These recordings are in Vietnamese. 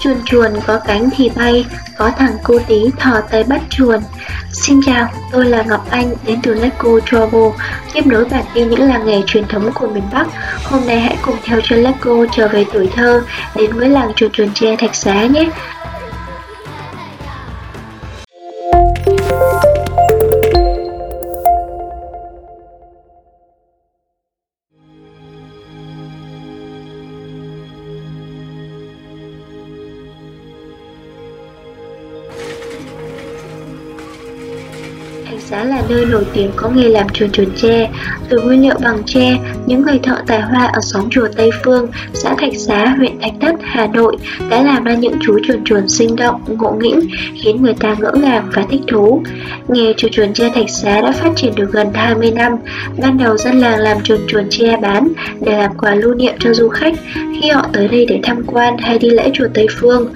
Chuồn chuồn có cánh thì bay, có thằng cô tí thò tay bắt chuồn. Xin chào, tôi là Ngọc Anh đến từ Leco Travel, tiếp nối bản tin những làng nghề truyền thống của miền Bắc. Hôm nay hãy cùng theo chân Leco trở về tuổi thơ, đến với làng chuồn chuồn tre Thạch Xá nhé. Giá là nơi nổi tiếng có nghề làm chuồn chuồn tre. Từ nguyên liệu bằng tre, những người thợ tài hoa ở xóm chùa Tây Phương, xã Thạch Xá, huyện Thạch Thất, Hà Nội đã làm ra những chú chuồn chuồn sinh động, ngộ nghĩnh, khiến người ta ngỡ ngàng và thích thú. Nghề chuồn chuồn tre Thạch Xá đã phát triển được gần 20 năm. Ban đầu dân làng làm chuồn chuồn tre bán để làm quà lưu niệm cho du khách khi họ tới đây để tham quan hay đi lễ chùa Tây Phương.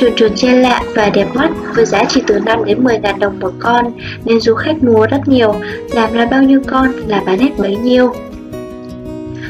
Chuồn chuồn tre lạ và đẹp mắt với giá chỉ từ 5 đến 10 ngàn đồng một con nên du khách mua rất nhiều, làm ra bao nhiêu con là bán hết bấy nhiêu.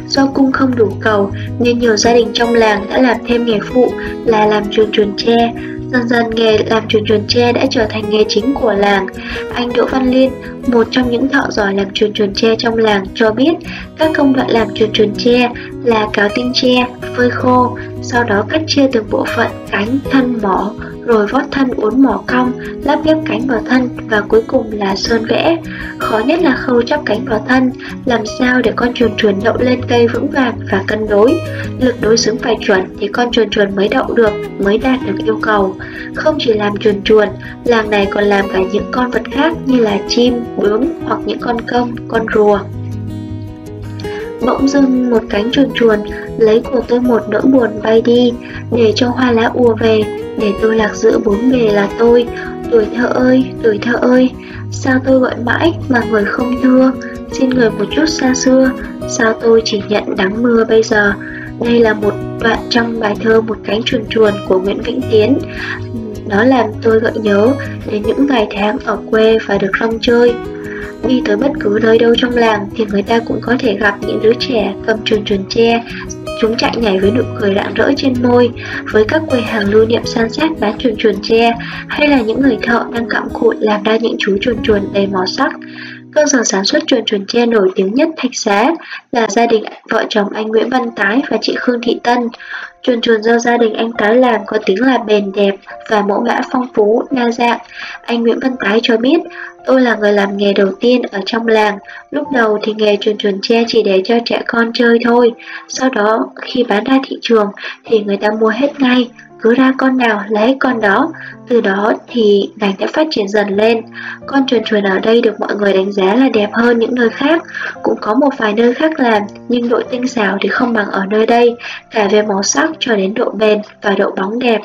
Do cung không đủ cầu nên nhiều gia đình trong làng đã làm thêm nghề phụ là làm chuồn chuồn tre. Dần dần nghề làm chuồn chuồn tre đã trở thành nghề chính của làng. Anh Đỗ Văn Liên, một trong những thợ giỏi làm chuồn chuồn tre trong làng cho biết các công đoạn làm chuồn chuồn tre là cào tinh tre, phơi khô, sau đó cắt chia từng bộ phận cánh, thân, mỏ, rồi vót thân uốn mỏ cong, lắp ghép cánh vào thân và cuối cùng là sơn vẽ. Khó nhất là khâu chắp cánh vào thân, làm sao để con chuồn chuồn đậu lên cây vững vàng và cân đối. Lực đối xứng phải chuẩn thì con chuồn chuồn mới đậu được, mới đạt được yêu cầu. Không chỉ làm chuồn chuồn, làng này còn làm cả những con vật khác như là chim, bướm hoặc những con công, con rùa. Bỗng dưng một cánh chuồn chuồn lấy của tôi một nỗi buồn bay đi để cho hoa lá ùa về để tôi lạc giữa bốn bề là tôi. Tuổi thơ ơi, tuổi thơ ơi Sao tôi gọi mãi mà người không thưa? Xin người một chút xa xưa Sao tôi chỉ nhận đắng mưa bây giờ? Đây là một đoạn trong bài thơ Một cánh chuồn chuồn của Nguyễn Vĩnh Tiến. Nó làm tôi gợi nhớ đến những ngày tháng ở quê và được rong chơi. Đi tới bất cứ nơi đâu trong làng thì người ta cũng có thể gặp những đứa trẻ cầm chuồn chuồn tre Chúng chạy nhảy với nụ cười rạng rỡ trên môi, với các quầy hàng lưu niệm san sát bán chuồn chuồn tre, hay là những người thợ đang cặm cụi làm ra những chú chuồn chuồn đầy màu sắc. Cơ sở sản xuất chuồn chuồn tre nổi tiếng nhất Thạch Xá là gia đình vợ chồng anh Nguyễn Văn Tái và chị Khương Thị Tân. Chuồn chuồn do gia đình anh Tái làm có tính là bền đẹp và mẫu mã phong phú, đa dạng. Anh Nguyễn Văn Tái cho biết, tôi là người làm nghề đầu tiên ở trong làng. Lúc đầu thì nghề chuồn chuồn tre chỉ để cho trẻ con chơi thôi. Sau đó, khi bán ra thị trường thì người ta mua hết ngay cứ ra con nào, lấy con đó. Từ đó thì ngành đã phát triển dần lên. Con chuồn chuồn ở đây được mọi người đánh giá là đẹp hơn những nơi khác. Cũng có một vài nơi khác làm, nhưng độ tinh xảo thì không bằng ở nơi đây, cả về màu sắc cho đến độ bền và độ bóng đẹp.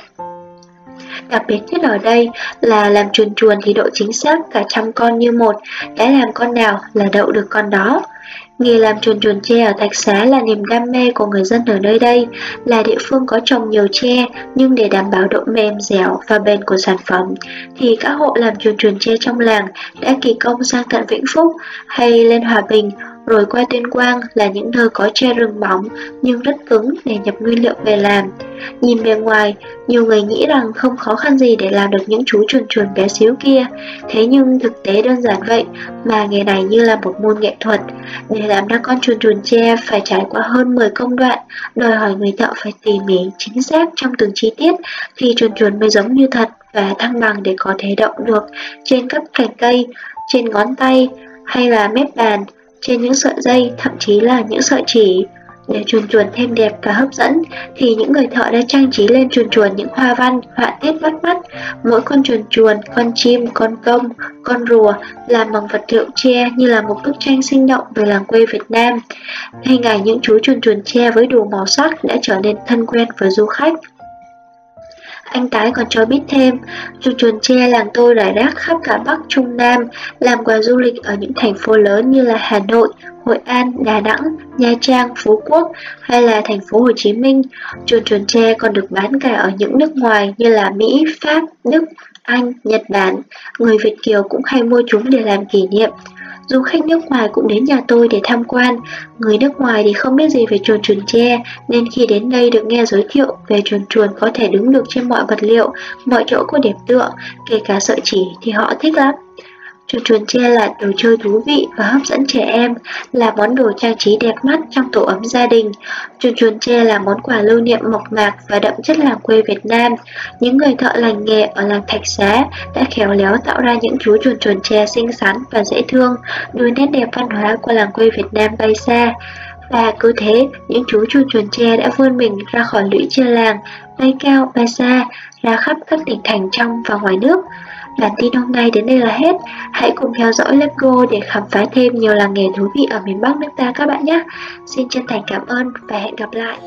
Đặc biệt nhất ở đây là làm chuồn chuồn thì độ chính xác cả trăm con như một, đã làm con nào là đậu được con đó. Nghề làm chuồn chuồn tre ở Thạch Xá là niềm đam mê của người dân ở nơi đây, là địa phương có trồng nhiều tre, nhưng để đảm bảo độ mềm, dẻo và bền của sản phẩm, thì các hộ làm chuồn chuồn tre trong làng đã kỳ công sang tận Vĩnh Phúc hay lên Hòa Bình rồi qua Tuyên Quang là những nơi có tre rừng mỏng nhưng rất cứng để nhập nguyên liệu về làm. Nhìn bề ngoài, nhiều người nghĩ rằng không khó khăn gì để làm được những chú chuồn chuồn bé xíu kia. Thế nhưng thực tế đơn giản vậy, mà nghề này như là một môn nghệ thuật. Để làm ra con chuồn chuồn tre phải trải qua hơn 10 công đoạn, đòi hỏi người thợ phải tỉ mỉ, chính xác trong từng chi tiết thì chuồn chuồn mới giống như thật và thăng bằng để có thể động được trên các cành cây, trên ngón tay hay là mép bàn trên những sợi dây, thậm chí là những sợi chỉ. Để chuồn chuồn thêm đẹp và hấp dẫn thì những người thợ đã trang trí lên chuồn chuồn những hoa văn, họa tiết bắt mắt. Mỗi con chuồn chuồn, con chim, con công, con rùa làm bằng vật liệu tre như là một bức tranh sinh động về làng quê Việt Nam. Hình ảnh những chú chuồn chuồn tre với đủ màu sắc đã trở nên thân quen với du khách. Anh Tái còn cho biết thêm, chuồn chuồn tre làng tôi rải rác khắp cả Bắc Trung Nam, làm quà du lịch ở những thành phố lớn như là Hà Nội, Hội An, Đà Nẵng, Nha Trang, Phú Quốc hay là thành phố Hồ Chí Minh. Chuồn chuồn tre còn được bán cả ở những nước ngoài như là Mỹ, Pháp, Đức, Anh, Nhật Bản. Người Việt Kiều cũng hay mua chúng để làm kỷ niệm. Du khách nước ngoài cũng đến nhà tôi để tham quan. Người nước ngoài thì không biết gì về chuồn chuồn tre, nên khi đến đây được nghe giới thiệu về chuồn chuồn có thể đứng được trên mọi vật liệu, mọi chỗ có điểm tựa, kể cả sợi chỉ thì họ thích lắm. Chuồn chuồn tre là đồ chơi thú vị và hấp dẫn trẻ em, là món đồ trang trí đẹp mắt trong tổ ấm gia đình. Chuồn chuồn tre là món quà lưu niệm mộc mạc và đậm chất làng quê Việt Nam. Những người thợ lành nghề ở làng Thạch Xá đã khéo léo tạo ra những chú chuồn chuồn tre xinh xắn và dễ thương, đưa nét đẹp văn hóa của làng quê Việt Nam bay xa. Và cứ thế, những chú chuồn chuồn tre đã vươn mình ra khỏi lũy chia làng, bay cao, bay xa, ra khắp các tỉnh thành trong và ngoài nước. Bản tin hôm nay đến đây là hết. Hãy cùng theo dõi Let's Go để khám phá thêm nhiều làng nghề thú vị ở miền Bắc nước ta các bạn nhé. Xin chân thành cảm ơn và hẹn gặp lại.